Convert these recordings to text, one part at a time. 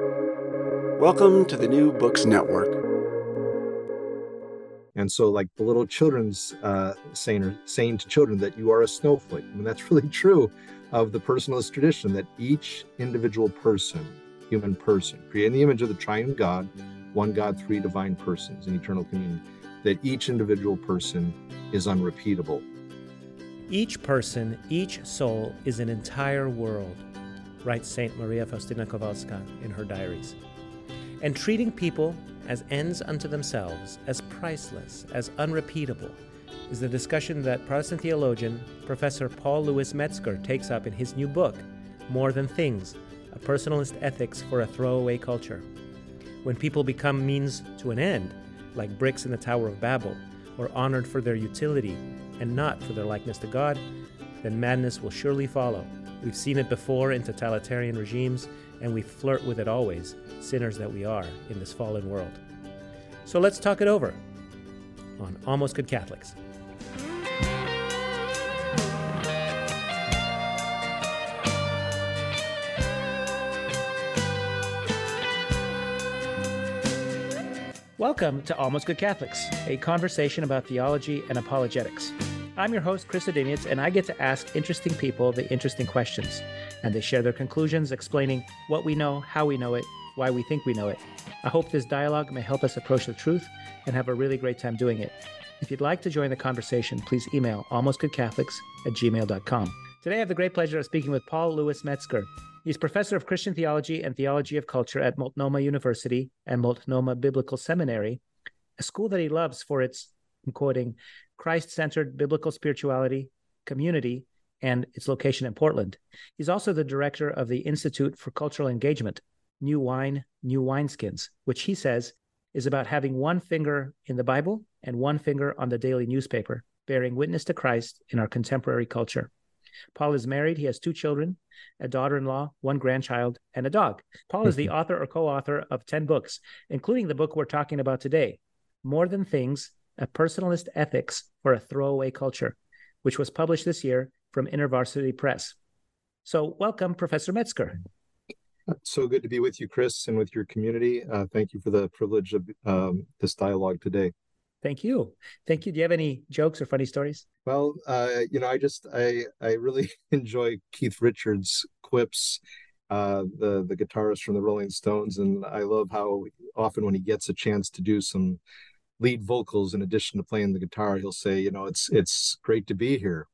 Welcome to the New Books Network. And so, like the little children's uh, saying, or saying to children that you are a snowflake. I mean, that's really true of the personalist tradition that each individual person, human person, created in the image of the triune God, one God, three divine persons in eternal communion, that each individual person is unrepeatable. Each person, each soul is an entire world, writes St. Maria Faustina Kowalska in her diaries. And treating people as ends unto themselves, as priceless, as unrepeatable, is the discussion that Protestant theologian Professor Paul Louis Metzger takes up in his new book, More Than Things A Personalist Ethics for a Throwaway Culture. When people become means to an end, like bricks in the Tower of Babel, or honored for their utility and not for their likeness to God, then madness will surely follow. We've seen it before in totalitarian regimes, and we flirt with it always, sinners that we are in this fallen world. So let's talk it over on Almost Good Catholics. Welcome to Almost Good Catholics, a conversation about theology and apologetics. I'm your host, Chris Odyniec, and I get to ask interesting people the interesting questions. And they share their conclusions, explaining what we know, how we know it, why we think we know it. I hope this dialogue may help us approach the truth and have a really great time doing it. If you'd like to join the conversation, please email almostgoodcatholics at gmail.com. Today, I have the great pleasure of speaking with Paul Louis Metzger. He's professor of Christian theology and theology of culture at Multnomah University and Multnomah Biblical Seminary, a school that he loves for its, I'm quoting, Christ centered biblical spirituality, community, and its location in Portland. He's also the director of the Institute for Cultural Engagement, New Wine, New Wineskins, which he says is about having one finger in the Bible and one finger on the daily newspaper, bearing witness to Christ in our contemporary culture. Paul is married. He has two children, a daughter in law, one grandchild, and a dog. Paul is the author or co author of 10 books, including the book we're talking about today, More Than Things A Personalist Ethics for a Throwaway Culture, which was published this year from InterVarsity Press. So, welcome, Professor Metzger. So good to be with you, Chris, and with your community. Uh, thank you for the privilege of um, this dialogue today. Thank you. Thank you. Do you have any jokes or funny stories? Well, uh, you know, I just I I really enjoy Keith Richards' quips, uh, the the guitarist from the Rolling Stones, and I love how often when he gets a chance to do some lead vocals in addition to playing the guitar, he'll say, you know, it's it's great to be here.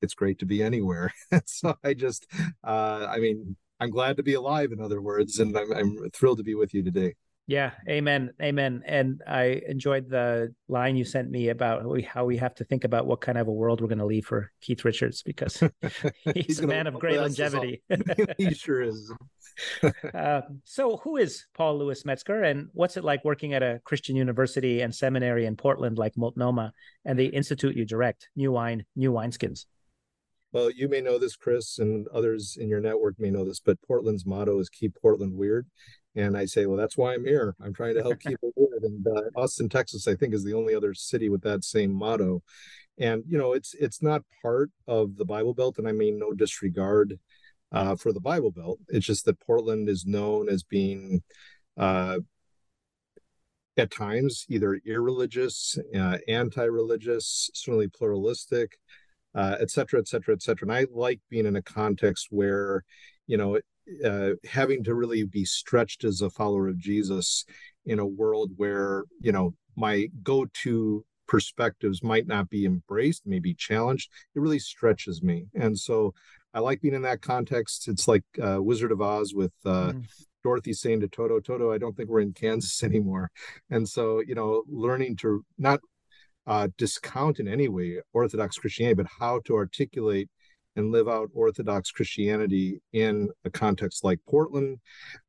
It's great to be anywhere. so I just, uh, I mean, I'm glad to be alive. In other words, and I'm, I'm thrilled to be with you today. Yeah, amen, amen. And I enjoyed the line you sent me about how we have to think about what kind of a world we're going to leave for Keith Richards because he's, he's a man of great longevity. he sure is. uh, so, who is Paul Louis Metzger, and what's it like working at a Christian university and seminary in Portland like Multnomah and the institute you direct, New Wine, New Wineskins? Well, you may know this, Chris, and others in your network may know this, but Portland's motto is "Keep Portland Weird." And I say, well, that's why I'm here. I'm trying to help people do it. And uh, Austin, Texas, I think, is the only other city with that same motto. And you know, it's it's not part of the Bible Belt, and I mean no disregard uh, for the Bible Belt. It's just that Portland is known as being. Uh, at times, either irreligious, uh, anti-religious, certainly pluralistic, uh, et cetera, et cetera, et cetera. And I like being in a context where, you know, uh, having to really be stretched as a follower of Jesus in a world where you know my go-to perspectives might not be embraced, may be challenged. It really stretches me, and so I like being in that context. It's like uh, Wizard of Oz with uh, mm. Dorothy saying to Toto, "Toto, I don't think we're in Kansas anymore." And so you know, learning to not uh, discount in any way Orthodox Christianity, but how to articulate and live out Orthodox Christianity in a context like Portland,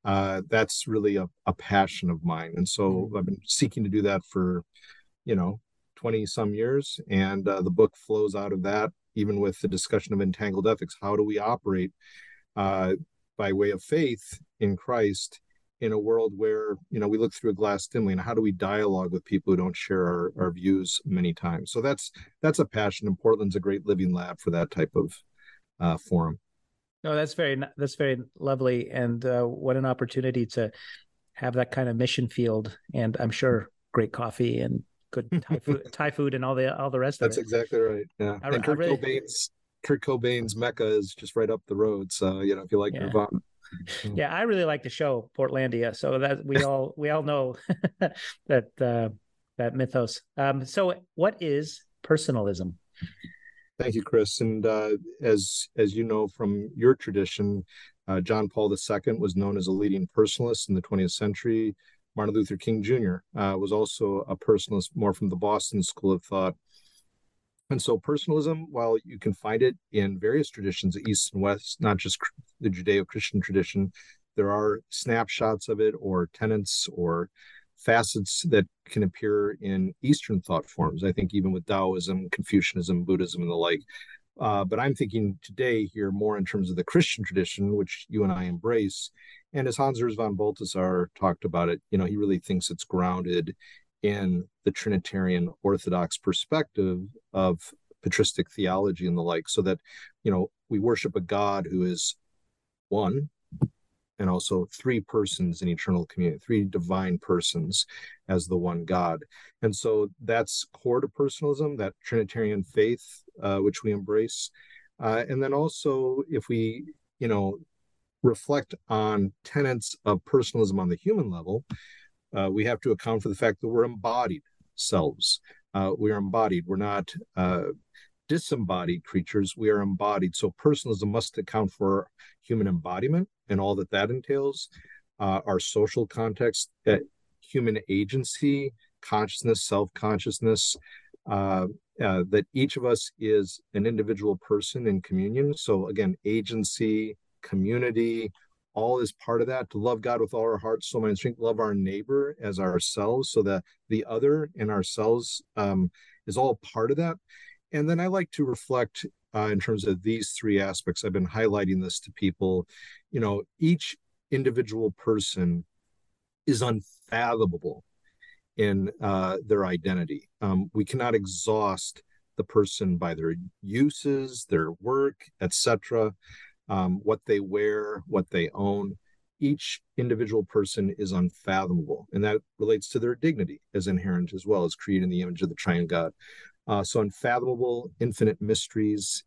uh, that's really a, a, passion of mine. And so mm-hmm. I've been seeking to do that for, you know, 20 some years. And uh, the book flows out of that, even with the discussion of entangled ethics. How do we operate uh, by way of faith in Christ? in a world where you know we look through a glass dimly and how do we dialogue with people who don't share our, our views many times so that's that's a passion and portland's a great living lab for that type of uh, forum. No, that's very that's very lovely, and uh, what an opportunity to have that kind of mission field, and I'm sure great coffee and good Thai food, Thai food, and all the all the rest That's of it. exactly right. Yeah, I- and Kurt really- Cobain's Kurt Cobain's Mecca is just right up the road. So you know, if you like Yeah. Nirvana, Yeah, I really like the show Portlandia, so that we all we all know that uh, that mythos. Um, so, what is personalism? Thank you, Chris. And uh, as as you know from your tradition, uh, John Paul II was known as a leading personalist in the 20th century. Martin Luther King Jr. Uh, was also a personalist, more from the Boston School of Thought. And so, personalism, while you can find it in various traditions, East and West, not just the Judeo Christian tradition, there are snapshots of it or tenets or facets that can appear in Eastern thought forms. I think even with Taoism, Confucianism, Buddhism, and the like. Uh, but I'm thinking today here more in terms of the Christian tradition, which you and I embrace. And as Hans Urs von Balthasar talked about it, you know, he really thinks it's grounded in the Trinitarian Orthodox perspective of patristic theology and the like, so that, you know, we worship a God who is one and also three persons in eternal community, three divine persons as the one God. And so that's core to personalism, that Trinitarian faith, uh, which we embrace. Uh, and then also, if we, you know, reflect on tenets of personalism on the human level, uh, we have to account for the fact that we're embodied selves. Uh, we are embodied. We're not uh, disembodied creatures. We are embodied. So personalism must account for human embodiment and all that that entails, uh, our social context, uh, human agency, consciousness, self consciousness. Uh, uh, that each of us is an individual person in communion. So again, agency, community, all is part of that. To love God with all our hearts, soul, mind, and strength. Love our neighbor as ourselves, so that the other and ourselves um, is all part of that. And then I like to reflect uh, in terms of these three aspects. I've been highlighting this to people. You know, each individual person is unfathomable in uh, their identity. Um, we cannot exhaust the person by their uses, their work, etc., um, what they wear, what they own. Each individual person is unfathomable, and that relates to their dignity as inherent as well as created in the image of the triune God. Uh, so, unfathomable, infinite mysteries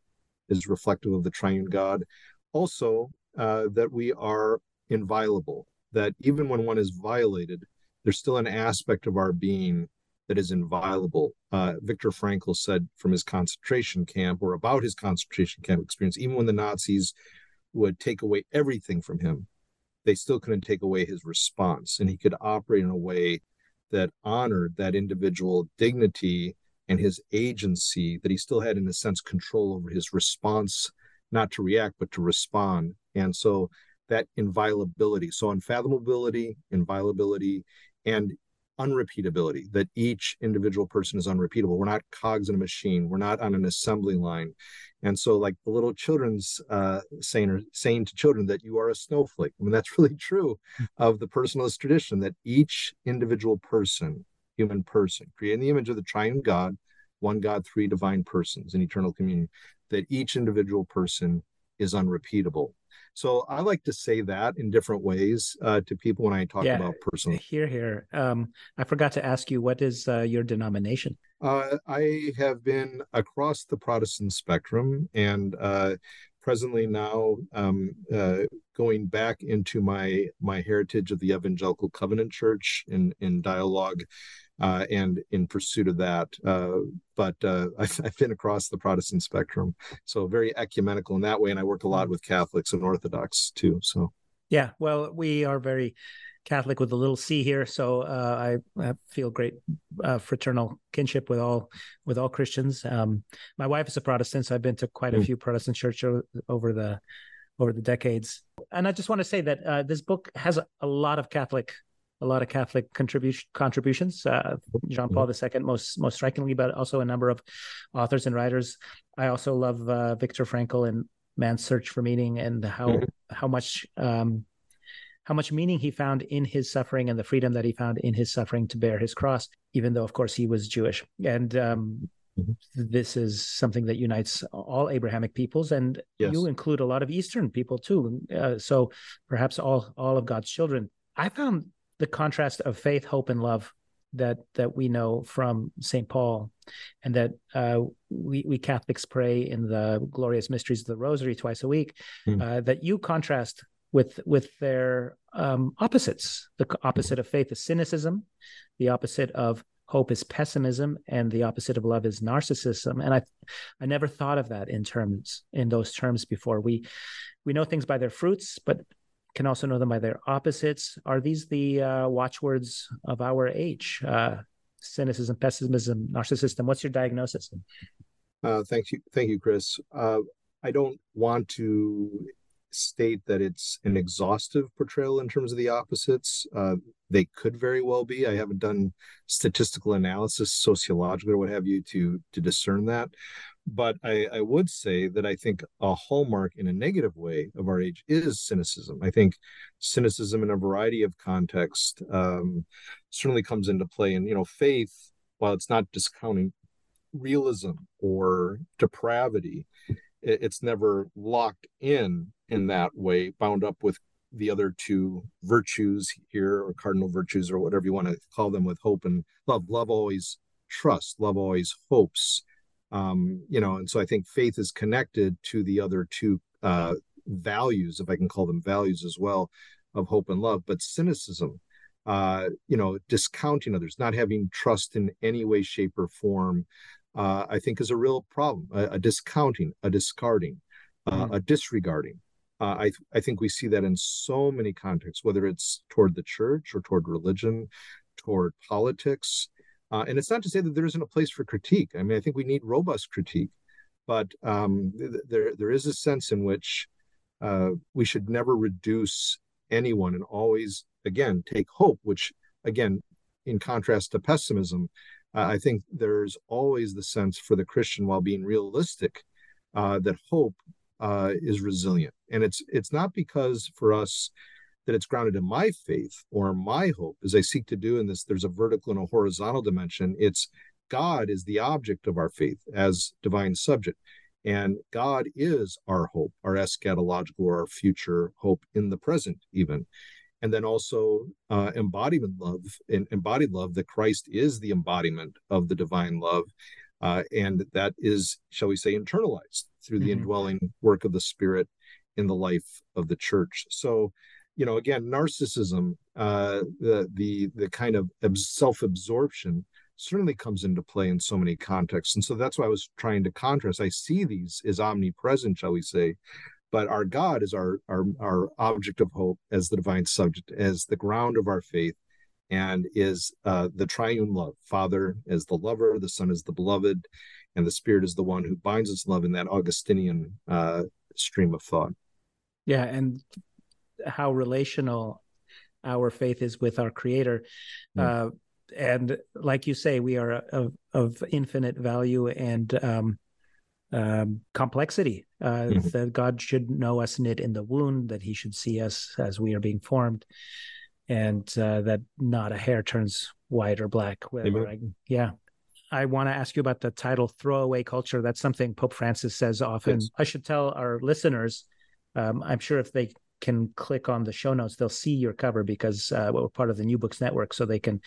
is reflective of the triune God. Also, uh, that we are inviolable, that even when one is violated, there's still an aspect of our being that is inviolable. Uh, Viktor Frankl said from his concentration camp or about his concentration camp experience, even when the Nazis would take away everything from him, they still couldn't take away his response. And he could operate in a way that honored that individual dignity and his agency, that he still had, in a sense, control over his response, not to react, but to respond. And so that inviolability, so unfathomability, inviolability, and unrepeatability, that each individual person is unrepeatable. We're not cogs in a machine. We're not on an assembly line. And so, like the little children's uh, saying, or saying to children that you are a snowflake. I mean, that's really true of the personalist tradition that each individual person, human person, created in the image of the triune God, one God, three divine persons in eternal communion, that each individual person is unrepeatable. So I like to say that in different ways uh, to people when I talk Yeah. about personal. Here, here. Um, I forgot to ask you, what is uh, your denomination? Uh, I have been across the Protestant spectrum and uh, presently now um, uh, going back into my my heritage of the Evangelical Covenant Church in in dialogue uh, and in pursuit of that. Uh, but uh, I've, I've been across the Protestant spectrum, so very ecumenical in that way, and I work a lot with Catholics and Orthodox too. So Yeah, well, we are very Catholic with a little C here, so uh, I, I feel great uh, fraternal kinship with all with all Christians. Um, my wife is a Protestant, so I've been to quite a Mm. few Protestant churches over the over the decades. And I just want to say that uh, this book has a, a lot of Catholic a lot of Catholic contribution contributions. Uh, John Paul II most most strikingly, but also a number of authors and writers. I also love uh, Viktor Frankl and Man's Search for Meaning and how Mhm. how much um, how much meaning he found in his suffering and the freedom that he found in his suffering to bear his cross, even though, of course, he was Jewish. And um, mm-hmm. this is something that unites all Abrahamic peoples, and yes. you include a lot of Eastern people too. Uh, so perhaps all all of God's children. I found the contrast of faith, hope, and love that that we know from Saint Paul, and that uh, we we Catholics pray in the glorious mysteries of the Rosary twice a week. Mm. Uh, that you contrast with with their um, opposites. The opposite of faith is cynicism. The opposite of hope is pessimism, and the opposite of love is narcissism. And I I never thought of that in terms in those terms before. We we know things by their fruits, but can also know them by their opposites. Are these the uh, watchwords of our age? Uh, cynicism, pessimism, narcissism. What's your diagnosis? Uh, thank you, thank you, Chris. Uh, I don't want to state that it's an exhaustive portrayal in terms of the opposites. Uh, they could very well be. I haven't done statistical analysis, sociological or what have you, to to discern that. But I, I would say that I think a hallmark in a negative way of our age is cynicism. I think cynicism in a variety of contexts um, certainly comes into play. And, you know, faith, while it's not discounting realism or depravity, it's never locked in in that way, bound up with the other two virtues here, or cardinal virtues, or whatever you want to call them, with hope and love. Love always trusts, love always hopes um, you know and so i think faith is connected to the other two uh, values if i can call them values as well of hope and love but cynicism uh, you know discounting others not having trust in any way shape or form uh, i think is a real problem a, a discounting a discarding uh, mm. a disregarding uh, I, th- I think we see that in so many contexts whether it's toward the church or toward religion toward politics uh, and it's not to say that there isn't a place for critique. I mean, I think we need robust critique, but um, th- there there is a sense in which uh, we should never reduce anyone and always, again, take hope. Which, again, in contrast to pessimism, uh, I think there's always the sense for the Christian, while being realistic, uh, that hope uh, is resilient, and it's it's not because for us that it's grounded in my faith or my hope as I seek to do in this. There's a vertical and a horizontal dimension. It's God is the object of our faith as divine subject. And God is our hope, our eschatological or our future hope in the present, even. And then also uh, embodiment love, and embodied love, that Christ is the embodiment of the divine love. Uh, and that is, shall we say, internalized through the mm-hmm. indwelling work of the Spirit in the life of the church. So you know again narcissism uh the the the kind of self-absorption certainly comes into play in so many contexts. And so that's why i was trying to contrast. I see these as omnipresent shall we say but our god is our our our object of hope as the divine subject as the ground of our faith and is uh, the triune love. Father as the lover the son is the beloved and the spirit is the one who binds us love in that augustinian uh, stream of thought. Yeah and how relational our faith is with our creator mm. uh, and like you say we are of, of infinite value and um, um, complexity uh, mm-hmm. that god should know us knit in the womb that he should see us as we are being formed and uh, that not a hair turns white or black I, yeah I want to ask you about the title throwaway culture. That's something Pope Francis says often. Yes. I should tell our listeners. Um, I'm sure if they can click on the show notes, they'll see your cover because uh, we're part of the New Books Network, so they can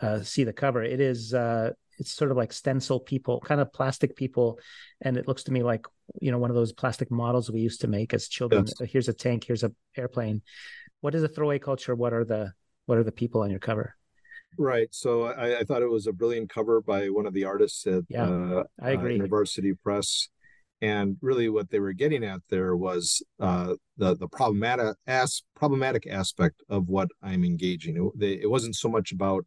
uh, see the cover. It is uh, it's sort of like stencil people, kind of plastic people, and it looks to me like you know one of those plastic models we used to make as children. Yes. Here's a tank. Here's a airplane. What is a throwaway culture? What are the what are the people on your cover? Right. So I, I thought it was a brilliant cover by one of the artists at yeah, uh, I agree. University Press and really what they were getting at there was uh, the the problematic as problematic aspect of what I'm engaging. It, they, it wasn't so much about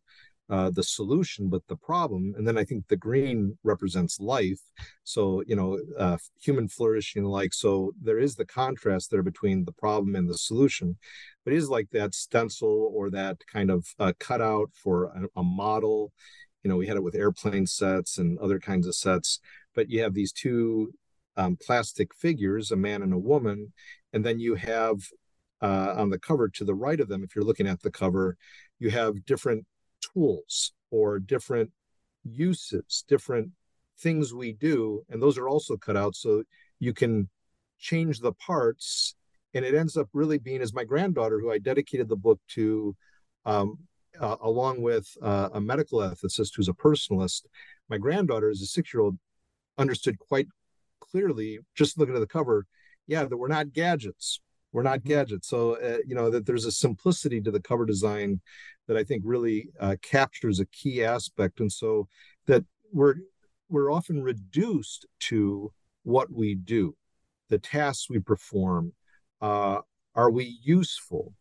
uh, the solution, but the problem. And then I think the green represents life. So, you know, uh, human flourishing, like, so there is the contrast there between the problem and the solution. But it is like that stencil or that kind of uh, cutout for a, a model. You know, we had it with airplane sets and other kinds of sets. But you have these two um, plastic figures, a man and a woman, and then you have uh, on the cover to the right of them, if you're looking at the cover, you have different tools or different uses, different things we do, and those are also cut out so you can change the parts. And it ends up really being as my granddaughter, who I dedicated the book to, um, uh, along with uh, a medical ethicist who's a personalist. My granddaughter, as a six year old, understood quite clearly, just looking at the cover, yeah, that we're not gadgets. We're not mm-hmm. gadgets. So, uh, you know, that there's a simplicity to the cover design that I think really uh, captures a key aspect. And so that we're we're often reduced to what we do, the tasks we perform. Uh, are we useful?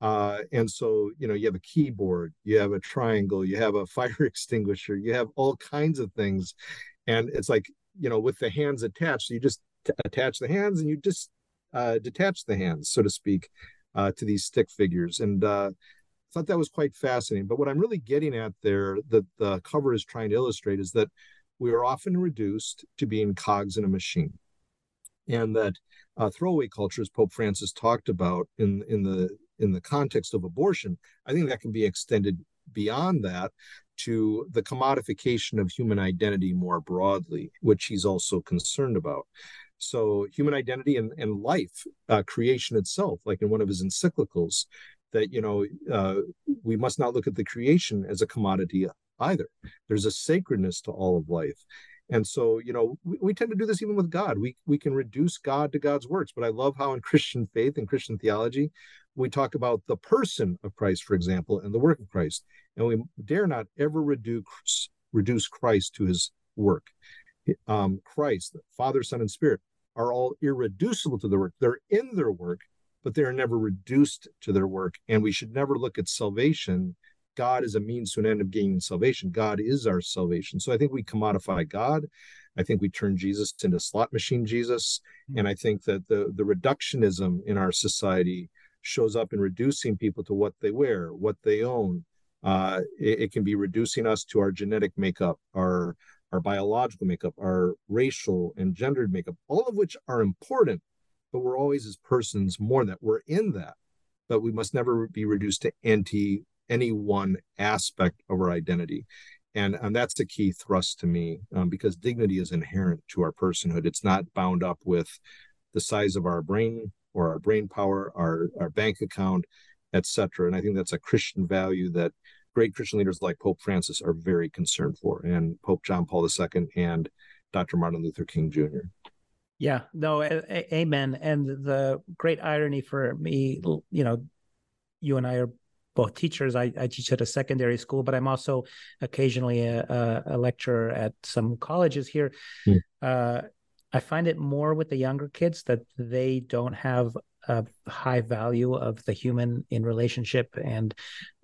Uh, and so, you know, you have a keyboard, you have a triangle, you have a fire extinguisher, you have all kinds of things. And it's like, you know, with the hands attached, you just t- attach the hands and you just uh, detach the hands, so to speak, uh, to these stick figures. And uh, I thought that was quite fascinating. But what I'm really getting at there, that the cover is trying to illustrate, is that we are often reduced to being cogs in a machine. And that uh, throwaway culture, as Pope Francis talked about in in the in the context of abortion, I think that can be extended beyond that to the commodification of human identity more broadly, which he's also concerned about. So, human identity and, and life, uh, creation itself, like in one of his encyclicals, that you know uh, we must not look at the creation as a commodity either. There's a sacredness to all of life. And so, you know, we, we, tend to do this even with God. We we can reduce God to God's works. But I love how in Christian faith and Christian theology, we talk about the person of Christ, for example, and the work of Christ. And we dare not ever reduce reduce Christ to his work. Um, Christ, Father, Son, and Spirit are all irreducible to the work. They're in their work, but they are never reduced to their work. And we should never look at salvation. God is a means to an end of gaining salvation. God is our salvation. So I think we commodify God. I think we turn Jesus into slot machine Jesus. And I think that the, the reductionism in our society shows up in reducing people to what they wear, what they own. Uh, it, it can be reducing us to our genetic makeup, our our biological makeup, our racial and gendered makeup, all of which are important, but we're always as persons more than that we're in that. But we must never be reduced to anti any one aspect of our identity. And, and that's the key thrust to me um, because dignity is inherent to our personhood. It's not bound up with the size of our brain or our brain power, our, our bank account, etc. And I think that's a Christian value that great Christian leaders like Pope Francis are very concerned for, and Pope John Paul II and Dr. Martin Luther King Jr. Yeah, no, a- a- amen. And the great irony for me, you know, you and I are both teachers. I, I teach at a secondary school, but I'm also occasionally a, a, a lecturer at some colleges here. Mm. Uh, I find it more with the younger kids that they don't have a high value of the human in relationship and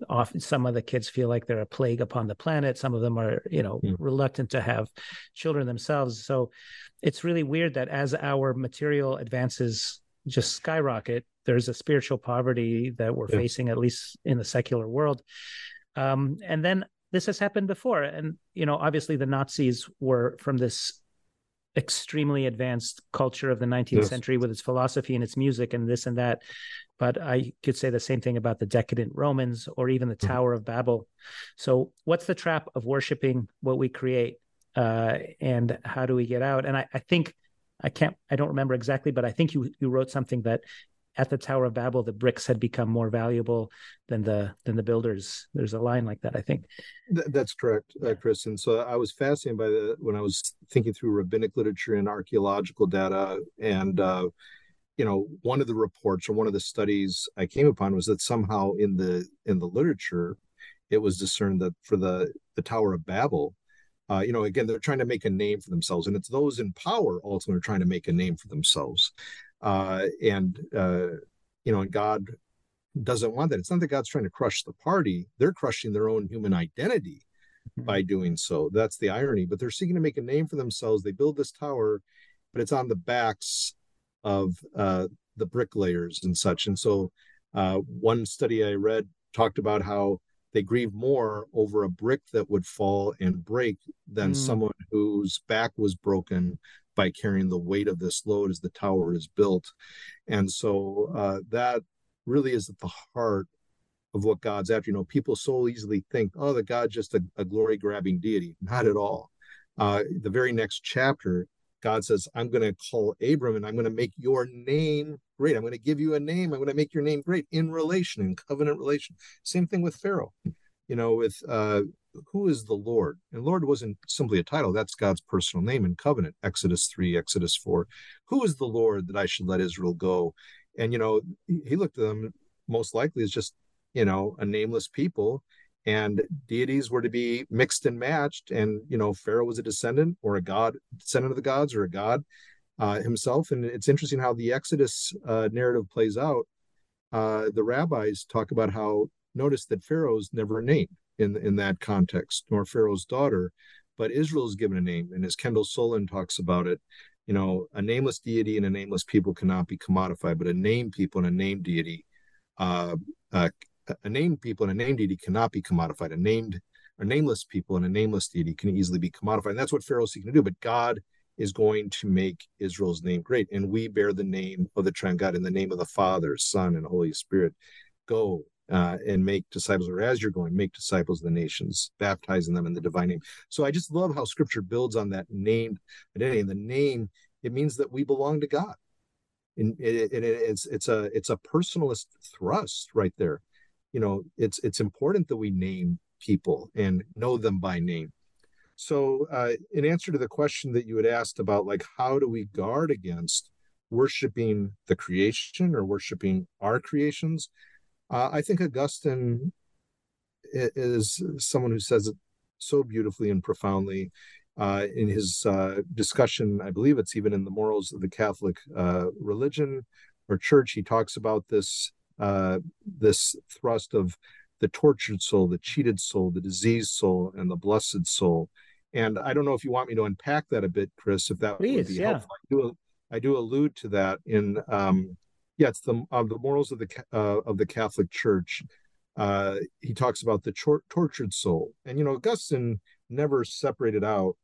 often some of the kids feel like they're a plague upon the planet some of them are you know mm. reluctant to have children themselves so it's really weird that as our material advances just skyrocket there's a spiritual poverty that we're yeah. facing at least in the secular world um, and then this has happened before and you know obviously the nazis were from this extremely advanced culture of the 19th yes. century with its philosophy and its music and this and that. But I could say the same thing about the decadent Romans or even the mm-hmm. Tower of Babel. So, what's the trap of worshiping what we create? Uh, and how do we get out? And I, I think I can't, I don't remember exactly, but I think you you wrote something that at the Tower of Babel, the bricks had become more valuable than the than the builders. There's a line like that, I think. that's correct, uh, Chris. And so I was fascinated by the when I was thinking through rabbinic literature and archaeological data, and uh, you know, one of the reports or one of the studies I came upon was that somehow in the in the literature, it was discerned that for the the Tower of Babel, uh, you know, again, they're trying to make a name for themselves, and it's those in power ultimately are trying to make a name for themselves uh, and uh, you know, and God doesn't want that. It's not that God's trying to crush the party; they're crushing their own human identity mm-hmm. by doing so. That's the irony. But they're seeking to make a name for themselves. They build this tower, but it's on the backs of uh, the bricklayers and such. And so, uh, one study I read talked about how they grieve more over a brick that would fall and break than mm. someone whose back was broken by carrying the weight of this load as the tower is built. And so uh, that really is at the heart of what God's after. You know, people so easily think, oh, the God's just a, a glory grabbing deity. Not at all. uh, the very next chapter, God says, I'm going to call Abram and I'm going to make your name great. I'm going to give you a name. I'm going to make your name great in relation, in covenant relation. Same thing with Pharaoh, you know, with uh, who is the Lord? And Lord wasn't simply a title, that's God's personal name in covenant, Exodus 3, Exodus 4. Who is the Lord that I should let Israel go? And, you know, he looked at them most likely as just, you know, a nameless people and deities were to be mixed and matched and you know pharaoh was a descendant or a god descendant of the gods or a god uh, himself. And it's interesting how the exodus uh, narrative plays out. Uh, the rabbis talk about how notice that pharaoh's never named in in that context nor pharaoh's daughter but israel is given a name. And as Kendall Soulen talks about it you know a nameless deity and a nameless people cannot be commodified but a named people and a named deity uh, uh, a named people and a named deity cannot be commodified. A named or nameless people and a nameless deity can easily be commodified. And that's what Pharaoh's seeking to do. But God is going to make Israel's name great. And we bear the name of the Triune God in the name of the Father, Son, and Holy Spirit. Go uh, and make disciples, or as you're going, make disciples of the nations, baptizing them in the divine name. So I just love how scripture builds on that named identity. And the name, it means that we belong to God. And it, it, it's it's a it's a personalist thrust right there you know it's it's important that we name people and know them by name. So uh, in answer to the question that you had asked about like how do we guard against worshiping the creation or worshiping our creations? Uh, i think augustine is someone who says it so beautifully and profoundly uh, in his uh, discussion i believe it's even in the morals of the catholic uh, religion or church he talks about this uh, this thrust of the tortured soul, the cheated soul, the diseased soul, and the blessed soul. And I don't know if you want me to unpack that a bit, Chris, if that Please, would be yeah. helpful. I do, I do allude to that in, um, yeah, it's the uh, the morals of the uh, of the Catholic Church. Uh, he talks about the tor- tortured soul, and you know, Augustine never separated out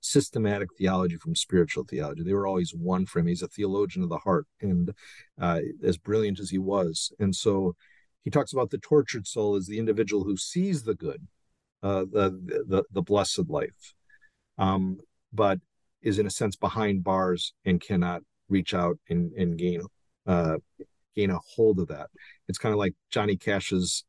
systematic theology from spiritual theology. They were always one for him. He's a theologian of the heart, and uh, as brilliant as he was. And so he talks about the tortured soul as the individual who sees the good, uh, the, the, the blessed life, um, but is in a sense behind bars and cannot reach out and, and gain uh, gain a hold of that. It's kind of like Johnny Cash's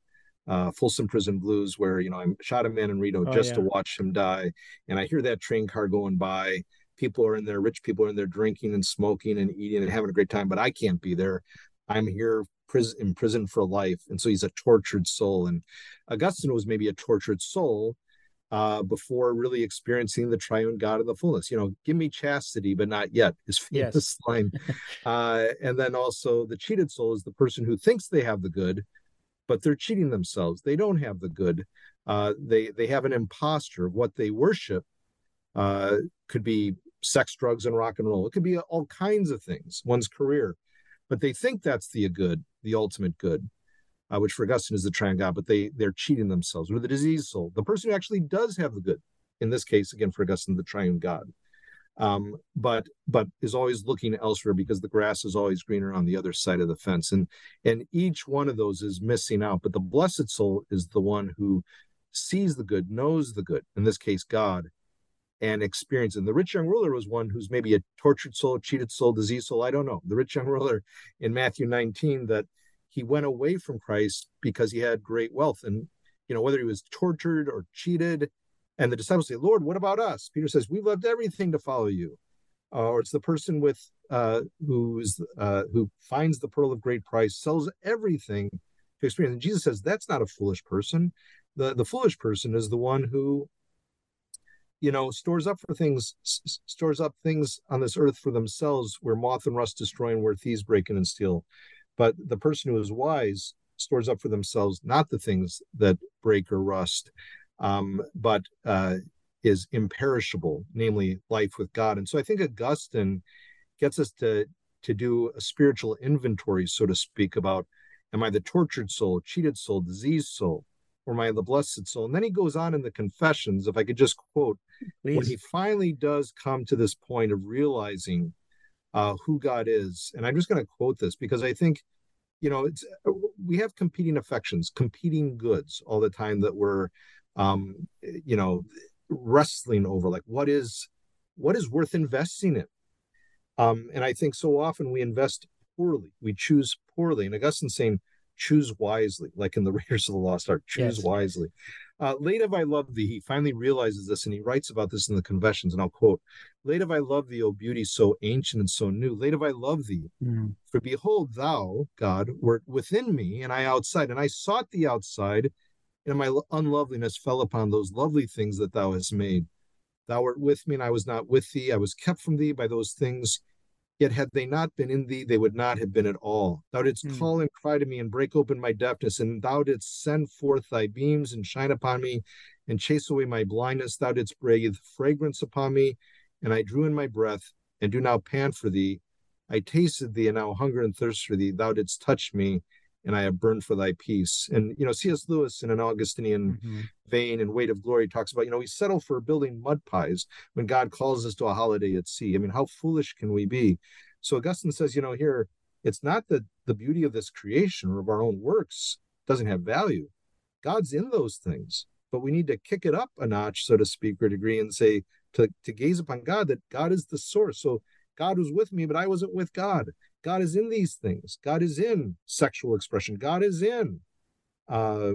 uh, Folsom Prison Blues, where you know I shot a man in Reno oh, just yeah. to watch him die, and I hear that train car going by. People are in there, rich people are in there drinking and smoking and eating and having a great time, but I can't be there. I'm here prison, in prison for life, and so he's a tortured soul. And Augustine was maybe a tortured soul uh, before really experiencing the triune God in the fullness. You know, give me chastity, but not yet, is famous yes. line. uh, and then also the cheated soul is the person who thinks they have the good, but they're cheating themselves. They don't have the good. Uh, they they have an imposture what they worship. Uh, could be sex, drugs, and rock and roll. It could be all kinds of things. One's career, but they think that's the good, the ultimate good, uh, which for Augustine is the triune God. But they they're cheating themselves. Or the diseased soul, the person who actually does have the good. In this case, again for Augustine, the triune God um, but but is always looking elsewhere because the grass is always greener on the other side of the fence. And and each one of those is missing out but the blessed soul is the one who sees the good knows the good in this case god and experience and the rich young ruler was one who's maybe a tortured soul cheated soul diseased soul i don't know. The rich young ruler in matthew 19 that he went away from christ because he had great wealth. And you know whether he was tortured or cheated and the disciples say, Lord, what about us? Peter says, We've left everything to follow you. Uh, or it's the person with uh, who's uh, who finds the pearl of great price, sells everything to experience. And Jesus says that's not a foolish person. The the foolish person is the one who, you know, stores up for things, s- stores up things on this earth for themselves, where moth and rust destroy and where thieves break in and steal. But the person who is wise stores up for themselves not the things that break or rust, um, but uh, is imperishable, namely life with God. And so I think Augustine gets us to to do a spiritual inventory, so to speak, about am I the tortured soul, cheated soul, diseased soul, or am I the blessed soul? And then he goes on in the confessions, if I could just quote, Please. when he finally does come to this point of realizing uh, who God is. And I'm just going to quote this because I think, you know, it's we have competing affections, competing goods all the time that we're um, you know, wrestling over like what is what is worth investing in um, and i think so often we invest poorly we choose poorly and augustine's saying choose wisely like in the raiders of the lost ark choose yes. wisely uh, late have I loved thee. He finally realizes this and he writes about this in the confessions. And I'll quote Late have I loved thee, O beauty so ancient and so new. Late have I loved thee. Mm. For behold, thou, God, wert within me and I outside. And I sought thee outside, and my unloveliness fell upon those lovely things that thou hast made. Thou wert with me, and I was not with thee. I was kept from thee by those things Yet had they not been in thee, they would not have been at all. Thou didst mm. call and cry to me and break open my deafness, and thou didst send forth thy beams and shine upon me and chase away my blindness. Thou didst breathe fragrance upon me, and I drew in my breath and do now pant for thee. I tasted thee and now hunger and thirst for thee. Thou didst touch me, and I have burned for thy peace. And you know, C.S. Lewis in an Augustinian mm-hmm. vein and weight of glory talks about, you know, we settle for building mud pies when God calls us to a holiday at sea. I mean, how foolish can we be? So Augustine says, you know, here it's not that the beauty of this creation or of our own works doesn't have value. God's in those things, but we need to kick it up a notch, so to speak, or degree, and say to, to gaze upon God that God is the source. So God was with me, but I wasn't with God. God is in these things. God is in sexual expression. God is in uh,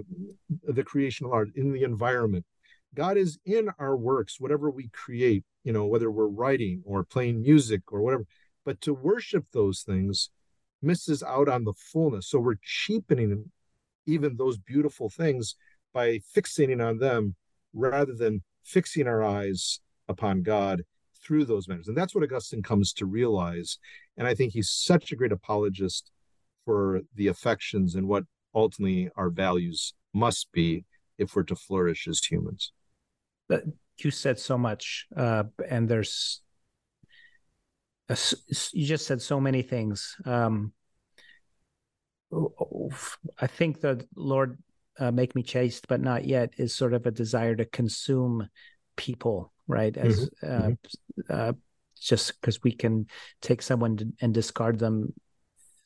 the creation of art, in the environment. God is in our works, whatever we create, you know, whether we're writing or playing music or whatever. But to worship those things misses out on the fullness. So we're cheapening even those beautiful things by fixating on them rather than fixing our eyes upon God through those matters. And that's what Augustine comes to realize. And I think he's such a great apologist for the affections and what ultimately our values must be if we're to flourish as humans. But you said so much, uh, and there's a, you just said so many things. Um, I think the Lord uh, make me chaste, but not yet is sort of a desire to consume people right? As mm-hmm. Uh, mm-hmm. uh, just because we can take someone and discard them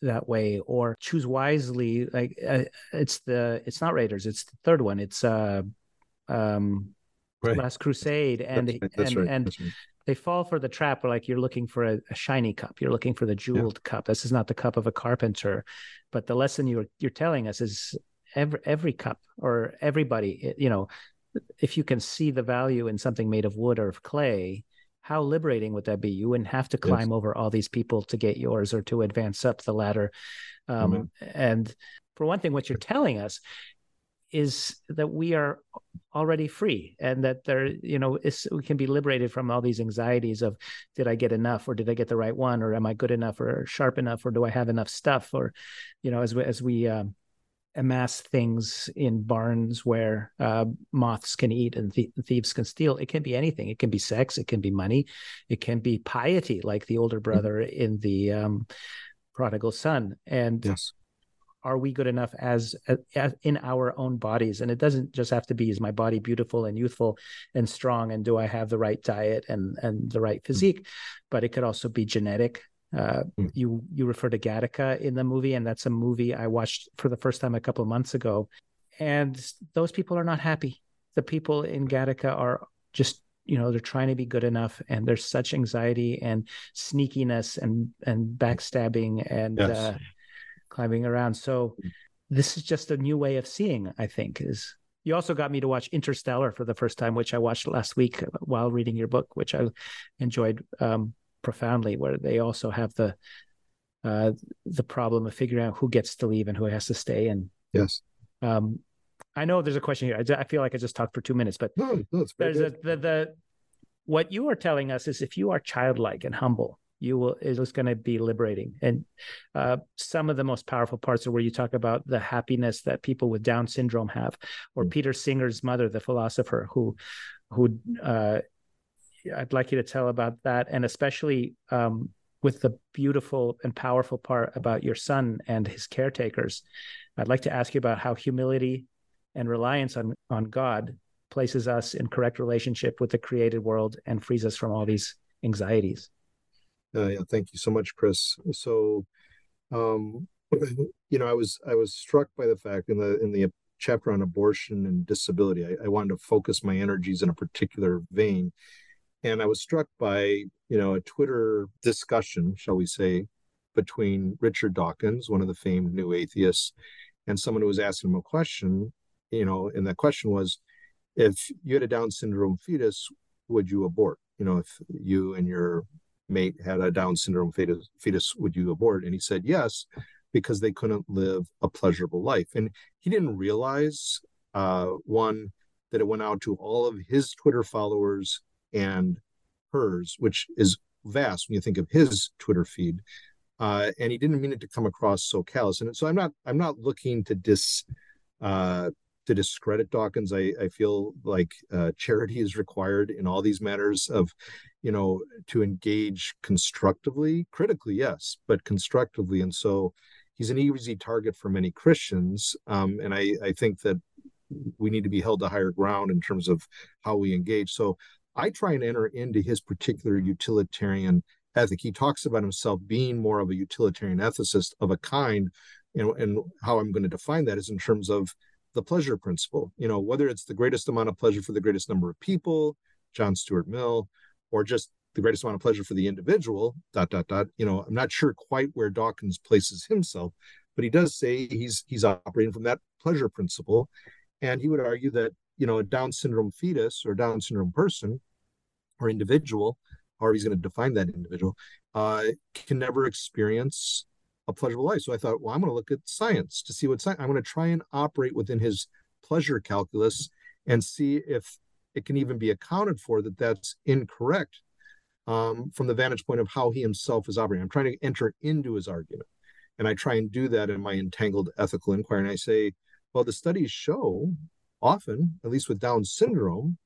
that way or choose wisely like uh, it's the it's not raiders it's the third one it's uh um right. last crusade and right. And, right. and they fall for the trap where like you're looking for a, a shiny cup you're looking for the jeweled yeah. cup this is not the cup of a carpenter but the lesson you're you're telling us is every every cup or everybody you know if you can see the value in something made of wood or of clay, how liberating would that be? You wouldn't have to climb yes. over all these people to get yours or to advance up the ladder. Um, And for one thing, what you're telling us is that we are already free and that there you know we can be liberated from all these anxieties of did i get enough or did i get the right one or am i good enough or sharp enough or do i have enough stuff or you know as we as we um, amass things in barns where uh, moths can eat and th- thieves can steal. It can be anything. It can be sex. It can be money. It can be piety, like the older mm-hmm. brother in the um, prodigal son. And yes. are we good enough as, as, in our own bodies? And it doesn't just have to be is my body beautiful and youthful and strong, and do I have the right diet and and the right mm-hmm. physique? Mm-hmm. But it could also be genetic. Uh, mm. You you refer to Gattaca in the movie, and that's a movie I watched for the first time a couple of months ago. And those people are not happy. The people in Gattaca are just you know they're trying to be good enough, and there's such anxiety and sneakiness and and backstabbing and yes. uh, climbing around. So hmm. this is just a new way of seeing. I think is you also got me to watch Interstellar for the first time, which I watched last week while reading your book, which I enjoyed. Um, profoundly, where they also have the uh, the problem of figuring out who gets to leave and who has to stay. And yes, um, I know there's a question here. I, I, feel like I just talked for two minutes, but no, no there's a, the the what you are telling us is if you are childlike and humble, you will it is going to be liberating. And uh, some of the most powerful parts are where you talk about the happiness that people with Down syndrome have, or mm-hmm. Peter Singer's mother, the philosopher, who who uh, I'd like you to tell about that, and especially um, with the beautiful and powerful part about your son and his caretakers. I'd like to ask you about how humility and reliance on on God places us in correct relationship with the created world and frees us from all these anxieties. Uh, yeah, thank you so much, Chris. So, um, you know, I was I was struck by the fact in the in the chapter on abortion and disability. I, I wanted to focus my energies in a particular vein. And I was struck by, you know, a Twitter discussion, shall we say, between Richard Dawkins, one of the famed new atheists, and someone who was asking him a question, you know, and that question was, if you had a Down syndrome fetus, would you abort? You know, if you and your mate had a Down syndrome fetus, fetus would you abort? And he said yes, because they couldn't live a pleasurable life. And he didn't realize, uh, one, that it went out to all of his Twitter followers and hers, which is vast when you think of his Twitter feed. Uh, and he didn't mean it to come across so callous. And so I'm not I'm not looking to dis uh, to discredit Dawkins. I, I feel like uh, charity is required in all these matters of, you know, to engage constructively, critically, yes, but constructively. And so he's an easy target for many Christians. Um, and I, I think that we need to be held to higher ground in terms of how we engage. So I try and enter into his particular utilitarian ethic. He talks about himself being more of a utilitarian ethicist of a kind. And, and how I'm going to define that is in terms of the pleasure principle. You know, whether it's the greatest amount of pleasure for the greatest number of people, John Stuart Mill, or just the greatest amount of pleasure for the individual, dot, dot, dot. You know, I'm not sure quite where Dawkins places himself, but he does say he's he's operating from that pleasure principle. And he would argue that, you know, a Down syndrome fetus or Down syndrome person or individual, however he's going to define that individual, uh, can never experience a pleasurable life. So I thought, well, I'm going to look at science to see what science, I'm going to try and operate within his pleasure calculus and see if it can even be accounted for that that's incorrect um, from the vantage point of how he himself is operating. I'm trying to enter into his argument. And I try and do that in my entangled ethical inquiry. And I say, well, the studies show often, at least with Down syndrome,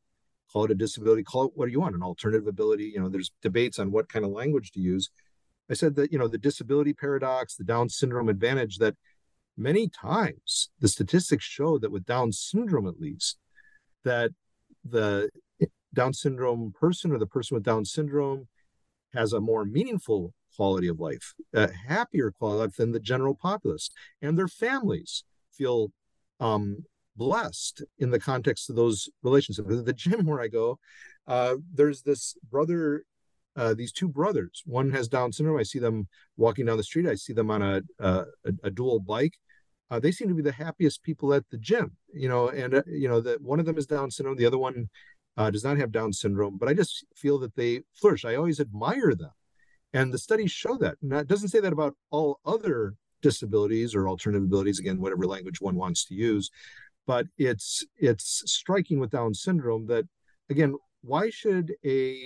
call it a disability, call it what do you want, an alternative ability. You know, there's debates on what kind of language to use. I said that, you know, the disability paradox, the Down syndrome advantage, that many times the statistics show that with Down syndrome, at least, that the Down syndrome person or the person with Down syndrome has a more meaningful quality of life, a happier quality of life than the general populace. And their families feel um, blessed in the context of those relationships. At the gym where I go, uh, there's this brother, uh, these two brothers. One has Down syndrome. I see them walking down the street. I see them on a, a, a dual bike. Uh, they seem to be the happiest people at the gym, you know, and, uh, you know, that one of them is Down syndrome. The other one uh, does not have Down syndrome, but I just feel that they flourish. I always admire them. And the studies show that. Now, it doesn't say that about all other disabilities or alternative abilities, again, whatever language one wants to use. But it's it's striking with Down syndrome that, again, why should a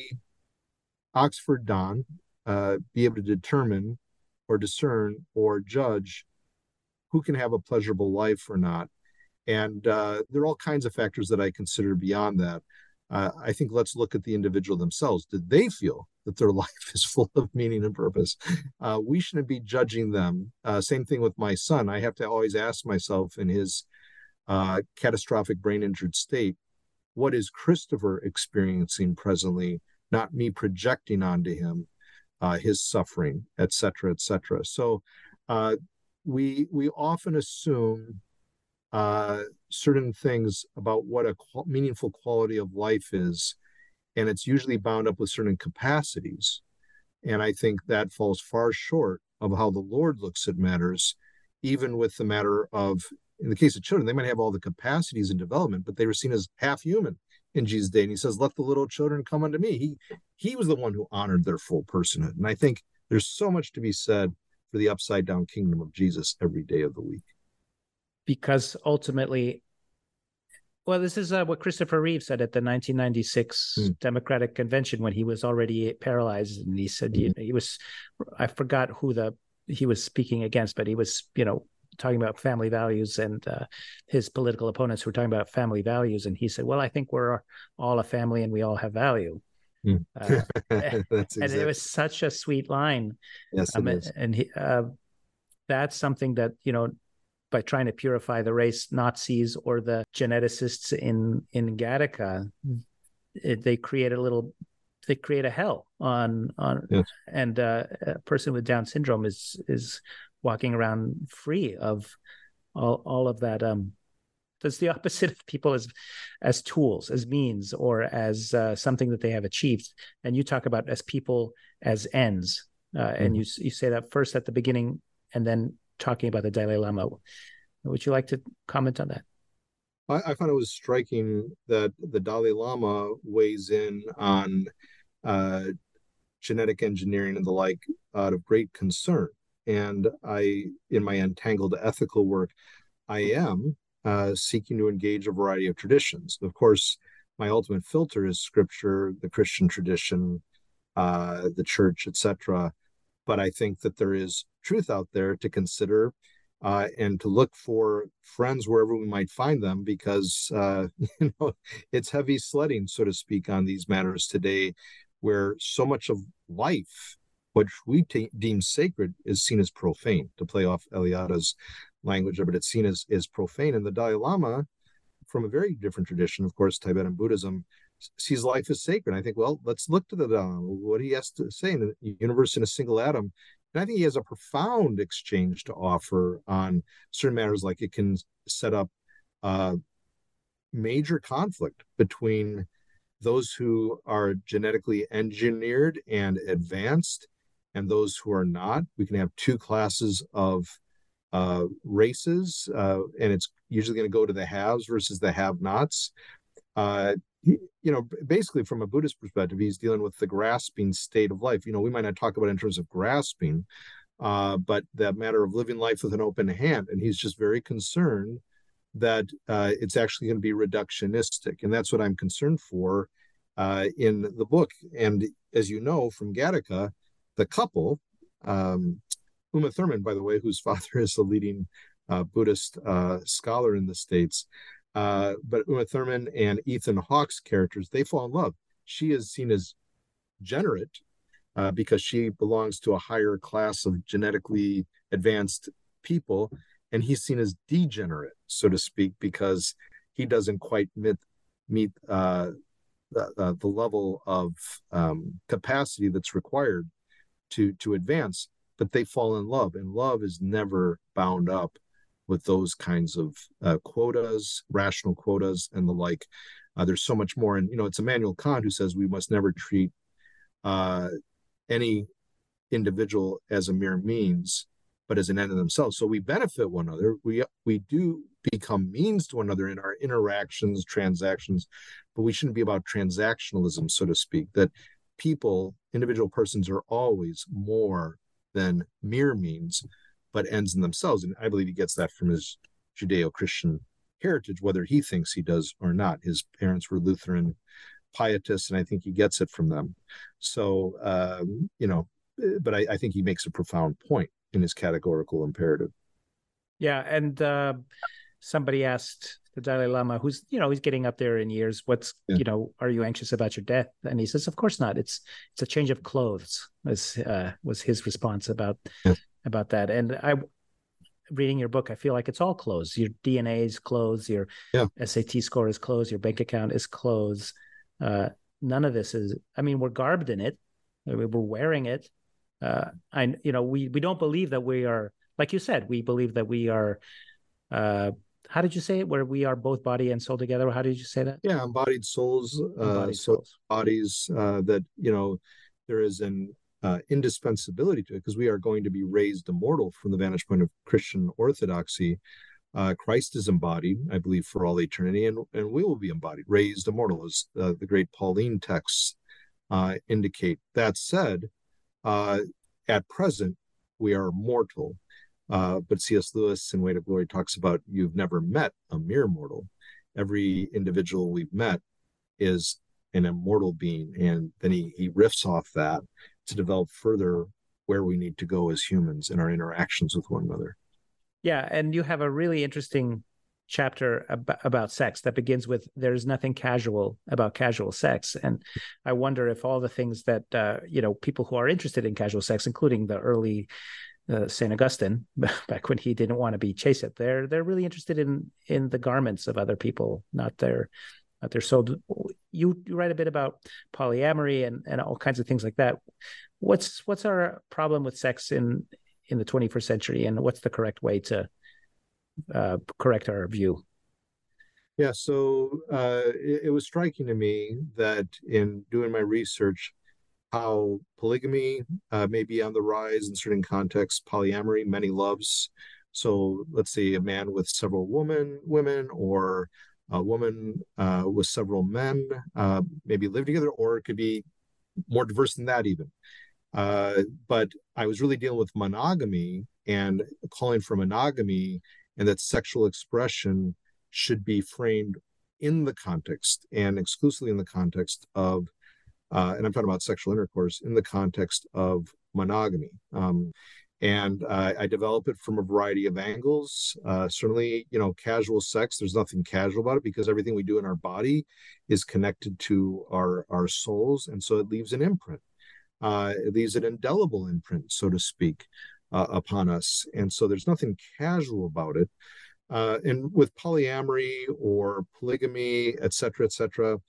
Oxford Don uh, be able to determine or discern or judge who can have a pleasurable life or not? And uh, there are all kinds of factors that I consider beyond that uh, I think let's look at the individual themselves. Did they feel that their life is full of meaning and purpose? Uh, we shouldn't be judging them. Uh, same thing with my son. I have to always ask myself in his uh, catastrophic brain injured state, what is Christopher experiencing presently, not me projecting onto him uh, his suffering, et cetera, et cetera. So uh, we we often assume uh, certain things about what a meaningful quality of life is, and it's usually bound up with certain capacities. And I think that falls far short of how the Lord looks at matters, even with the matter of, in the case of children, they might have all the capacities and development, but they were seen as half human in Jesus' day. And he says, Let the little children come unto me. He he was the one who honored their full personhood. And I think there's so much to be said for the upside down kingdom of Jesus every day of the week because ultimately well this is uh, what christopher reeve said at the 1996 mm. democratic convention when he was already paralyzed and he said he, he was i forgot who the he was speaking against but he was you know talking about family values and uh, his political opponents were talking about family values and he said well i think we're all a family and we all have value mm. uh, and exactly. it was such a sweet line yes um, and he uh, that's something that you know by trying to purify the race Nazis or the geneticists in in Gattaca, it, they create a little they create a hell on on yes. and uh, a person with Down syndrome is is walking around free of all all of that um Does the opposite of people as as tools, as means, or as uh, something that they have achieved? And you talk about as people as ends, uh, mm-hmm. and you you say that first at the beginning, and then talking about the Dalai Lama. Would you like to comment on that? I, I found it was striking that the Dalai Lama weighs in on uh, genetic engineering and the like out of great concern. And I, in my entangled ethical work, I am uh, seeking to engage a variety of traditions. Of course, my ultimate filter is scripture, the Christian tradition, uh, the church, etc. But I think that there is truth out there to consider uh, and to look for friends wherever we might find them because uh, you know it's heavy sledding, so to speak, on these matters today, where so much of life, which we deem sacred, is seen as profane. To play off Eliade's language, but it's seen as as profane. And the Dalai Lama, from a very different tradition, of course, Tibetan Buddhism, sees life as sacred. I think, well, let's look to the Dalai Lama, what he has to say in the universe in a single atom and I think he has a profound exchange to offer on certain matters, like it can set up uh, major conflict between those who are genetically engineered and advanced and those who are not. We can have two classes of uh, races, uh, and it's usually going to go to the haves versus the have nots. Uh, you know, basically from a Buddhist perspective, he's dealing with the grasping state of life. You know, we might not talk about in terms of grasping, uh, but that matter of living life with an open hand. And he's just very concerned that uh, it's actually going to be reductionistic. And that's what I'm concerned for uh, in the book. And as you know from Gattaca, the couple, um, Uma Thurman, by the way, whose father is a leading uh, Buddhist uh, scholar in the States, uh, but Uma Thurman and Ethan Hawke's characters, they fall in love. She is seen as generate uh, because she belongs to a higher class of genetically advanced people, and he's seen as degenerate, so to speak, because he doesn't quite meet meet uh, the, uh, the level of um, capacity that's required to to advance. But they fall in love, and love is never bound up with those kinds of uh, quotas, rational quotas, and the like. Uh, there's so much more, and you know, it's Immanuel Kant who says we must never treat uh, any individual as a mere means, but as an end in themselves. So we benefit one another. We we do become means to one another in our interactions, transactions, but we shouldn't be about transactionalism, so to speak. That people, individual persons, are always more than mere means but ends in themselves. And I believe he gets that from his Judeo Christian heritage, whether he thinks he does or not. His parents were Lutheran pietists, and I think he gets it from them. So, um, you know, but I, I, think he makes a profound point in his categorical imperative. Yeah. And uh, somebody asked the Dalai Lama, who's, you know, he's getting up there in years, what's, yeah. you know, are you anxious about your death? And he says, of course not. It's, it's a change of clothes, was, uh, was his response about yeah about that. And I, reading your book, I feel like it's all clothes. Your DNA is clothes. Your yeah. SAT score is clothes. Your bank account is clothes. Uh, none of this is. I mean, we're garbed in it. We're wearing it. Uh, I, you know, we we don't believe that we are. Like you said, we believe that we are. Uh, how did you say it? Where we are both body and soul together? How did you say that? Yeah, embodied souls, uh, embodied souls. bodies. Uh, that you know, there is an uh, indispensability to it because we are going to be raised immortal from the vantage point of Christian orthodoxy. Uh, Christ is embodied, I believe, for all eternity, and, and we will be embodied, raised immortal, as uh, the great Pauline texts uh, indicate. That said, uh, at present, we are mortal. Uh, but C.S. Lewis in Weight of Glory talks about you've never met a mere mortal. Every individual we've met is an immortal being. And then he, he riffs off that to develop further where we need to go as humans in our interactions with one another. Yeah, and you have a really interesting chapter ab- about sex that begins with there's nothing casual about casual sex and i wonder if all the things that uh, you know people who are interested in casual sex including the early uh, Saint Augustine, back when he didn't want to be chaste, they're they're really interested in in the garments of other people, not their not their soul you you write a bit about polyamory and and all kinds of things like that. What's what's our problem with sex in in the 21st century, and what's the correct way to uh, correct our view? Yeah, so uh, it, it, was striking to me that in doing my research, how polygamy uh, may be on the rise in certain contexts, polyamory, many loves. So let's say a man with several women, women, or a woman uh, with several men, uh, maybe live together, or it could be more diverse than that even. Uh, but I was really dealing with monogamy and calling for monogamy and that sexual expression should be framed in the context and exclusively in the context of, uh, and I'm talking about sexual intercourse, in the context of monogamy. Um, and uh, I develop it from a variety of angles. Uh, certainly, you know, casual sex. There's nothing casual about it because everything we do in our body is connected to our our souls, and so it leaves an imprint. Uh, it leaves an indelible imprint, so to speak, uh, upon us. And so there's nothing casual about it. Uh, and with polyamory or polygamy, et cetera, et cetera,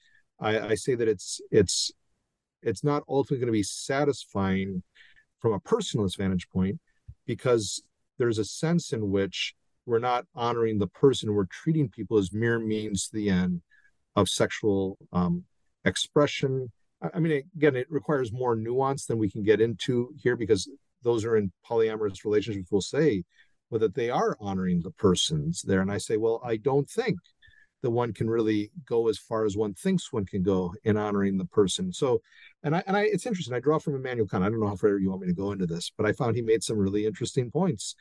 I, I say that it's it's it's not ultimately going to be satisfying from a personalist vantage point because there's a sense in which we're not honoring the person we're treating people as mere means to the end of sexual um, expression i mean again it requires more nuance than we can get into here because those are in polyamorous relationships will say but that they are honoring the persons there. And I say, well, I don't think that one can really go as far as one thinks one can go in honoring the person. So, and I and I, it's interesting. I draw from Immanuel Kant. I don't know how far you want me to go into this, but I found he made some really interesting points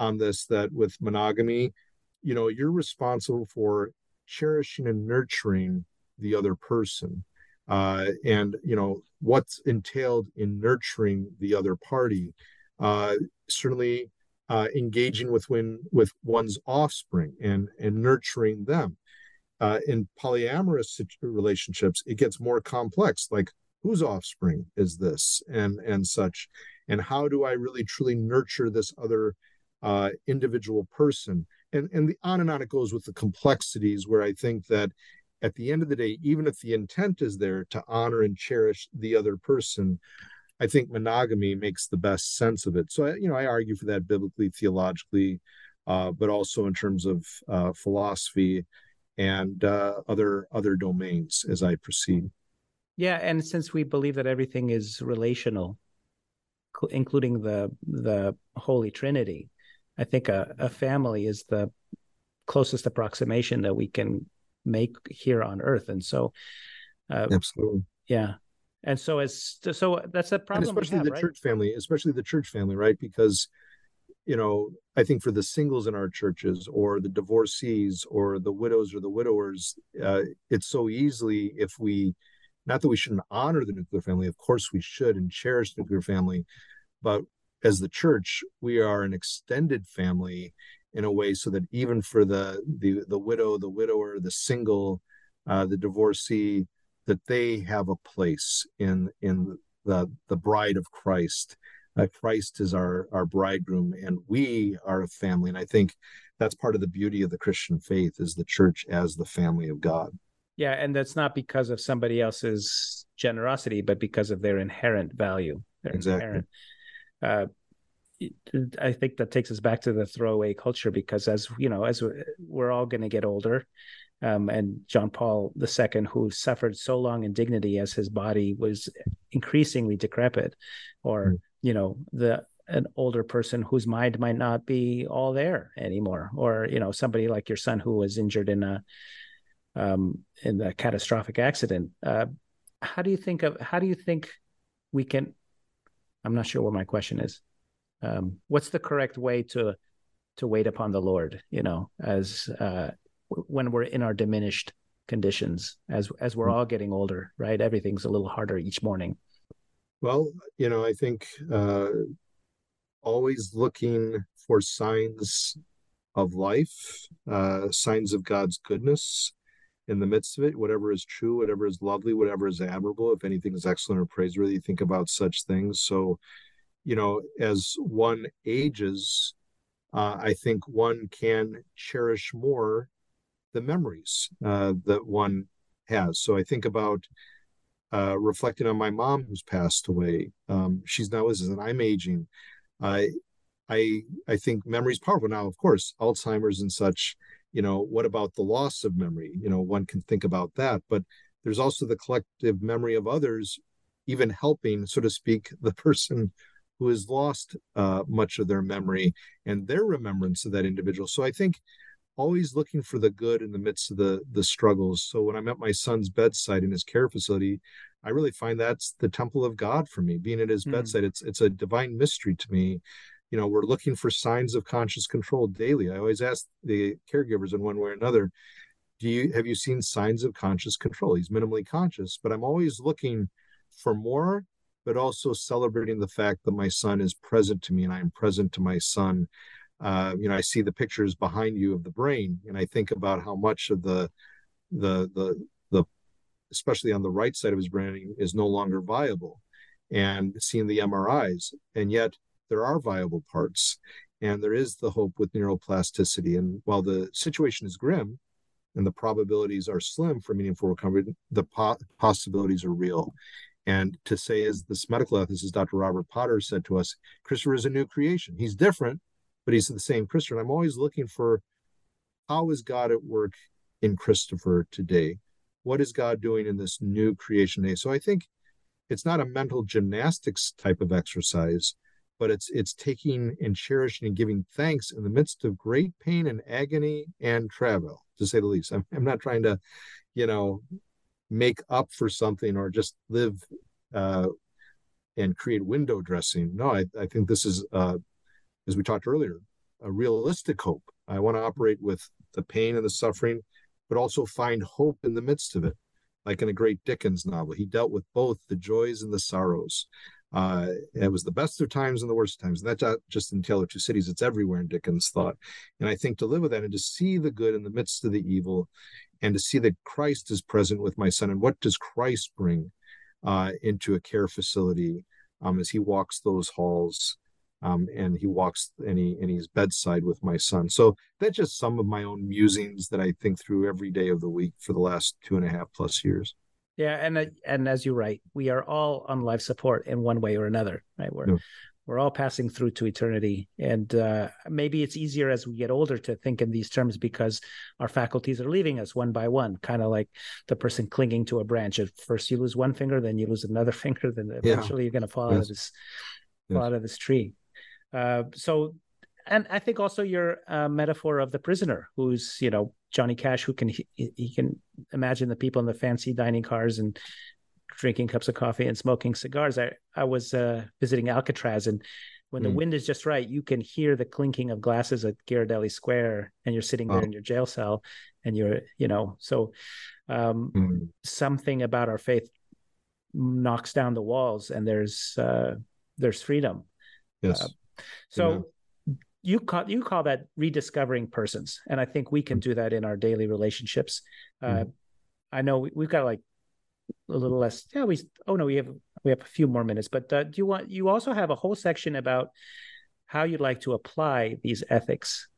on this. That with monogamy, you know, you're responsible for cherishing and nurturing the other person, uh, and you know what's entailed in nurturing the other party. Uh, certainly, uh, engaging with when with one's offspring and and nurturing them. Uh, in polyamorous relationships, it gets more complex. Like whose offspring is this, and and such, and how do I really truly nurture this other uh, individual person? And and the on and on it goes with the complexities. Where I think that at the end of the day, even if the intent is there to honor and cherish the other person, I think monogamy makes the best sense of it. So, you know, I argue for that biblically, theologically, uh, but also in terms of uh, philosophy and uh, other other domains as I proceed. Yeah, and since we believe that everything is relational, including the the Holy Trinity, I think a, a family is the closest approximation that we can make here on Earth, and so uh, absolutely, yeah. And so as so that's a problem and especially have, the right? church family especially the church family right? Because you know i think for the singles in our churches or the divorcees or the widows or the widowers uh, it's so easily if we not that we shouldn't honor the nuclear family of course we should and cherish the nuclear family but as the church we are an extended family in a way so that even for the the the widow the widower the single uh, the divorcee that they have a place in in the the bride of Christ. Uh, Christ is our our bridegroom, and we are a family. And I think that's part of the beauty of the Christian faith is the church as the family of God. Yeah, and that's not because of somebody else's generosity, but because of their inherent value. Their exactly. Inherent, uh, I think that takes us back to the throwaway culture because as you know, as we're all going to get older, um, and John Paul II, who suffered so long in dignity as his body was increasingly decrepit, or mm. you know the an older person whose mind might not be all there anymore, or you know somebody like your son who was injured in a um, in a catastrophic accident. Uh, how do you think of how do you think we can? I'm not sure what my question is. Um, what's the correct way to to wait upon the Lord? You know, as uh, when we're in our diminished conditions as as we're all getting older right everything's a little harder each morning well you know i think uh always looking for signs of life uh signs of god's goodness in the midst of it whatever is true whatever is lovely whatever is admirable if anything is excellent or praiseworthy think about such things so you know as one ages uh, i think one can cherish more the memories uh, that one has. So I think about uh, reflecting on my mom who's passed away. Um, she's now is and I'm aging. I I I think memory is powerful now. Of course, Alzheimer's and such you know what about the loss of memory? You know one can think about that but there's also the collective memory of others even helping so to speak the person who has lost uh, much of their memory and their remembrance of that individual. So i think always looking for the good in the midst of the the struggles. So when i'm at my son's bedside in his care facility i really find that's the temple of god for me. Being at his mm. bedside it's it's a divine mystery to me you know we're looking for signs of conscious control daily. I always ask the caregivers in one way or another do you have you seen signs of conscious control? He's minimally conscious but i'm always looking for more but also celebrating the fact that my son is present to me and i am present to my son. Uh, you know i see the pictures behind you of the brain and i think about how much of the the the the especially on the right side of his brain is no longer viable and seeing the mris and yet there are viable parts and there is the hope with neuroplasticity. And while the situation is grim and the probabilities are slim for meaningful recovery, the po- possibilities are real. And to say, as this medical ethicist, Dr. Robert Potter said to us, Christopher is a new creation. He's different, but he's the same Christopher. And I'm always looking for how is God at work in Christopher today? What is God doing in this new creation day? So I think it's not a mental gymnastics type of exercise, but it's it's taking and cherishing and giving thanks in the midst of great pain and agony and travel to say the least. I'm, I'm not trying to you know make up for something or just live uh, and create window dressing. No i, I think this is uh, as we talked earlier a realistic hope. I want to operate with the pain and the suffering but also find hope in the midst of it like in a great dickens novel. He dealt with both the joys and the sorrows uh, it was the best of times and the worst of times. And that's not just in Tale of Two Cities, it's everywhere in Dickens' thought. And I think to live with that and to see the good in the midst of the evil and to see that Christ is present with my son and what does Christ bring uh, into a care facility um, as he walks those halls um, and he walks and, he, and he's bedside with my son. So that's just some of my own musings that I think through every day of the week for the last two and a half plus years. Yeah, and and as you write, we are all on life support in one way or another, right? We're yeah. we're all passing through to eternity, and uh, maybe it's easier as we get older to think in these terms because our faculties are leaving us one by one, kind of like the person clinging to a branch. At first, you lose one finger, then you lose another finger, then eventually yeah. you're going to fall yes. out of this yes. fall out of this tree. Uh, so and I think also your uh, metaphor of the prisoner, who's you know Johnny Cash, who can he, he, can imagine the people in the fancy dining cars and drinking cups of coffee and smoking cigars. I I was uh, visiting Alcatraz, and when the mm. wind is just right, you can hear the clinking of glasses at Ghirardelli Square, and you're sitting there oh. in your jail cell, and you're you know so um, mm. something about our faith knocks down the walls, and there's uh, there's freedom. Yes. Uh, so you call you call that rediscovering persons and i think we can do that in our daily relationships uh, mm-hmm. i know we, have got like a little less yeah we oh no we have we have a few more minutes but uh, do you want you also have a whole section about how you'd like to apply these ethics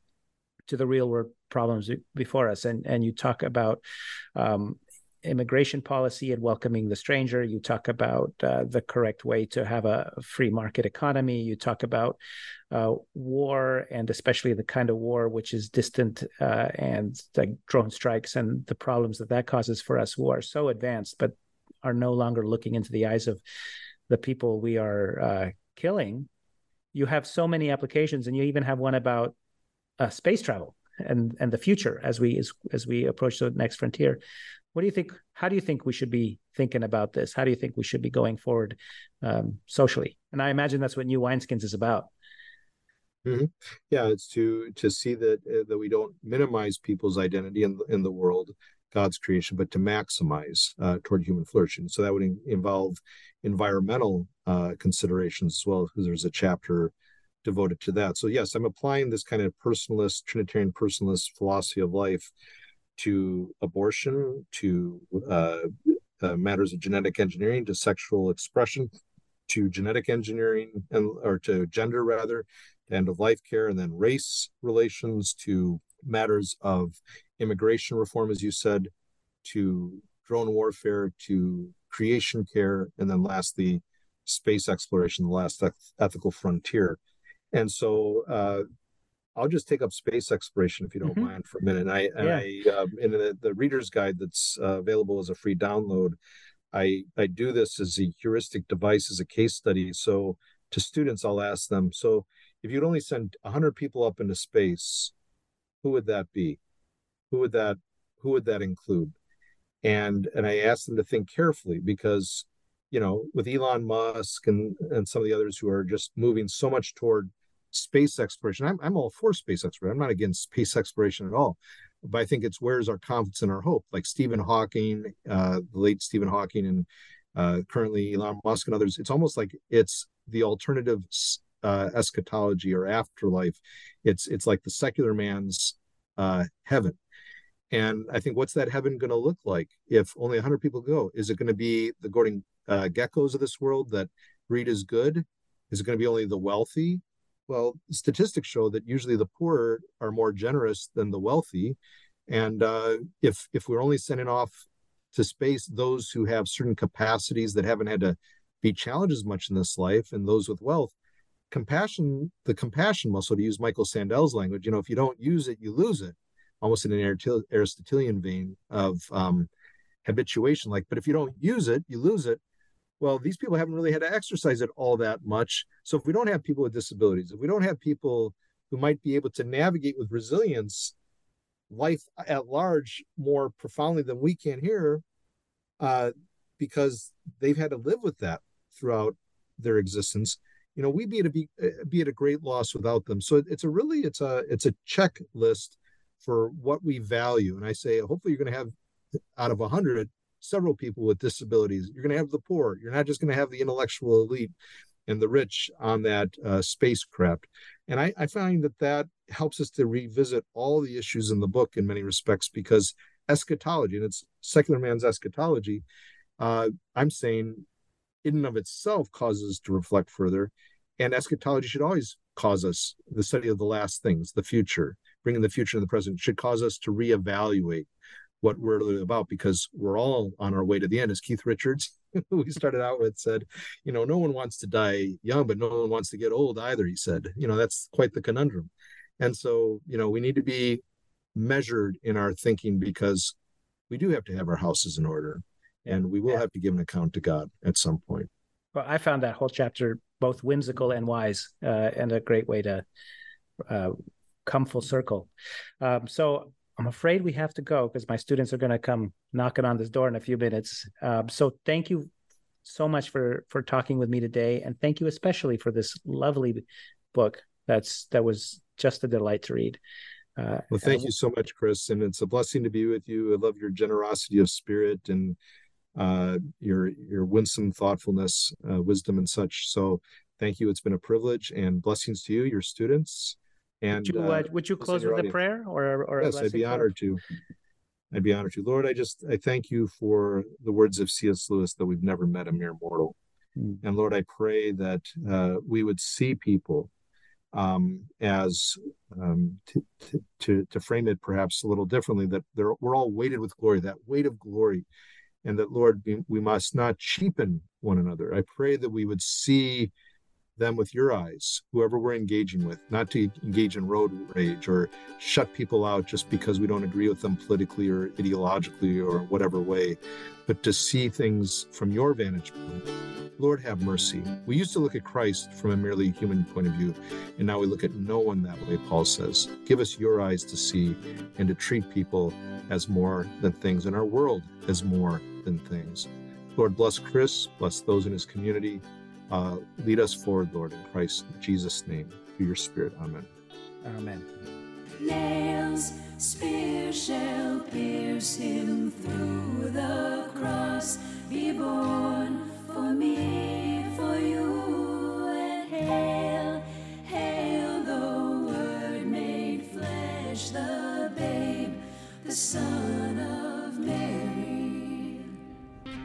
to the real world problems before us and and you talk about um, immigration policy and welcoming the stranger. You talk about uh, the correct way to have a free market economy. You talk about uh, war and especially the kind of war which is distant uh, and like drone strikes and the problems that that causes for us who are so advanced but are no longer looking into the eyes of the people we are uh, killing. You have so many applications, and you even have one about uh, space travel and and the future as we as, as we approach the next frontier what do you think how do you think we should be thinking about this? How do you think we should be going forward um, socially? And i imagine that's what new wineskins is about. Mm-hmm. yeah it's to to see that uh, that we don't minimize people's identity in, in the world god's creation but to maximize uh, toward human flourishing. So that would in, involve environmental uh, considerations as well because there's a chapter devoted to that. So yes i'm applying this kind of personalist trinitarian personalist philosophy of life to abortion, to uh, uh, matters of genetic engineering, to sexual expression, to genetic engineering, and or to gender rather, end of life care, and then race relations, to matters of immigration reform, as you said, to drone warfare, to creation care, and then lastly, space exploration, the last eth- ethical frontier. And so uh, I'll just take up space exploration if you don't mm-hmm. mind for a minute. And I, and yeah. I um, in the, the reader's guide that's uh, available as a free download, I I do this as a heuristic device as a case study. So to students, I'll ask them. So if you'd only send 100 people up into space, who would that be? Who would that who would that include? And and I ask them to think carefully because you know with Elon Musk and and some of the others who are just moving so much toward space exploration. I'm I'm all for space exploration. I'm not against space exploration at all. But I think it's where's our confidence and our hope. Like Stephen Hawking, uh, the late Stephen Hawking, and uh, currently Elon Musk and others. It's almost like it's the alternative uh, eschatology or afterlife. It's it's like the secular man's uh, heaven. And I think what's that heaven going to look like if only 100 people go? Is it going to be the Gordon uh, Gekkos of this world that greed is good? Is it going to be only the wealthy? Well, statistics show that usually the poor are more generous than the wealthy. And uh, if if we're only sending off to space those who have certain capacities that haven't had to be challenged as much in this life, and those with wealth, compassion, the compassion muscle, to use Michael Sandel's language, you know, if you don't use it, you lose it, almost in an Aristotelian vein of um, habituation. Like, but if you don't use it, you lose it. Well, these people haven't really had to exercise it all that much. So if we don't have people with disabilities, if we don't have people who might be able to navigate with resilience life at large more profoundly than we can here, uh, because they've had to live with that throughout their existence, you know, we'd be at a be, uh, be at a great loss without them. So it's a really it's a it's a checklist for what we value. And I say, hopefully, you're going to have out of a hundred several people with disabilities. You're going to have the poor. You're not just going to have the intellectual elite and the rich on that uh, spacecraft. And I, I find that that helps us to revisit all the issues in the book in many respects because eschatology, and it's secular man's eschatology, uh, I'm saying in and of itself causes us to reflect further. And eschatology should always cause us, the study of the last things, the future, bringing the future to the present, should cause us to reevaluate what we're really about because we're all on our way to the end. As Keith Richards, who we started out with, said, you know, no one wants to die young, but no one wants to get old either. He said, you know, that's quite the conundrum. And so, you know, we need to be measured in our thinking because we do have to have our houses in order and we will yeah. have to give an account to God at some point. Well, I found that whole chapter both whimsical and wise, uh, and a great way to uh, come full circle. Um, so I'm afraid we have to go because my students are going to come knocking on this door in a few minutes. Um, so thank you so much for for talking with me today, and thank you especially for this lovely book. That's that was just a delight to read. Uh, well, thank you so much, Chris, and it's a blessing to be with you. I love your generosity of spirit and uh, your your winsome thoughtfulness, uh, wisdom, and such. So, thank you. It's been a privilege and blessings to you, your students, and would you, uh, would you close with a prayer or, or yes, I'd be honored to. I'd be honored to. Lord, I just I thank you for the words of C.S. Lewis that we've never met a mere mortal, mm. and Lord, I pray that uh, we would see people um, as um, to, to to frame it perhaps a little differently that we're all weighted with glory. That weight of glory and that lord we must not cheapen one another i pray that we would see them with your eyes, whoever we're engaging with, not to engage in road rage or shut people out just because we don't agree with them politically or ideologically or whatever way, but to see things from your vantage point. Lord, have mercy. We used to look at Christ from a merely human point of view, and now we look at no one that way, Paul says. Give us your eyes to see and to treat people as more than things, and our world as more than things. Lord, bless Chris, bless those in his community. Uh, lead us forward, Lord, in Christ Jesus' name, through your Spirit. Amen. Amen. Nails, spear shall pierce him through the cross. Be borne for me, for you, and hail, hail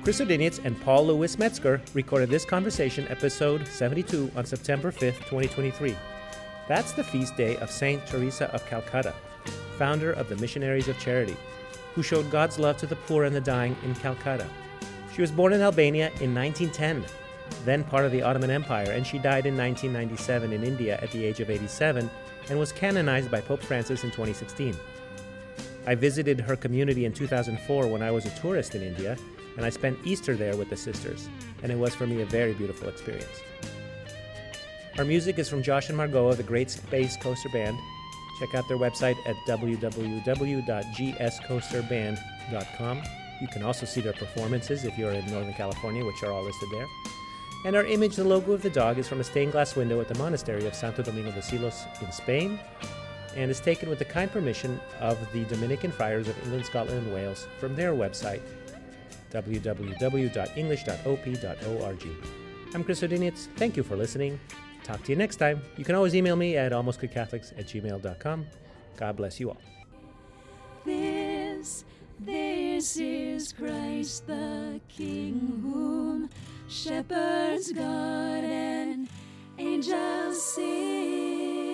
Chris Odyniec and Paul Louis Metzger recorded this conversation, episode 72, on September 5th, 2023. That's the feast day of Saint Teresa of Calcutta, founder of the Missionaries of Charity, who showed God's love to the poor and the dying in Calcutta. She was born in Albania in 1910, then part of the Ottoman Empire, and she died in 1997 in India at the age of 87 and was canonized by Pope Francis in 2016. I visited her community in 2004 when I was a tourist in India, and I spent Easter there with the sisters, and it was for me a very beautiful experience. Our music is from Josh and Margot of the Great Space Coaster Band. Check out their website at www.gscoasterband.com. You can also see their performances if you're in Northern California, which are all listed there. And our image, the logo of the dog, is from a stained glass window at the monastery of Santo Domingo de Silos in Spain, and is taken with the kind permission of the Dominican Friars of England, Scotland, and Wales from their website, www.english.op.org. I'm Chris Odyniec. Thank you for listening. Talk to you next time. You can always email me at almostgoodcatholics at gmail.com. God bless you all. This, this is Christ the King, whom shepherds guard and angels sing.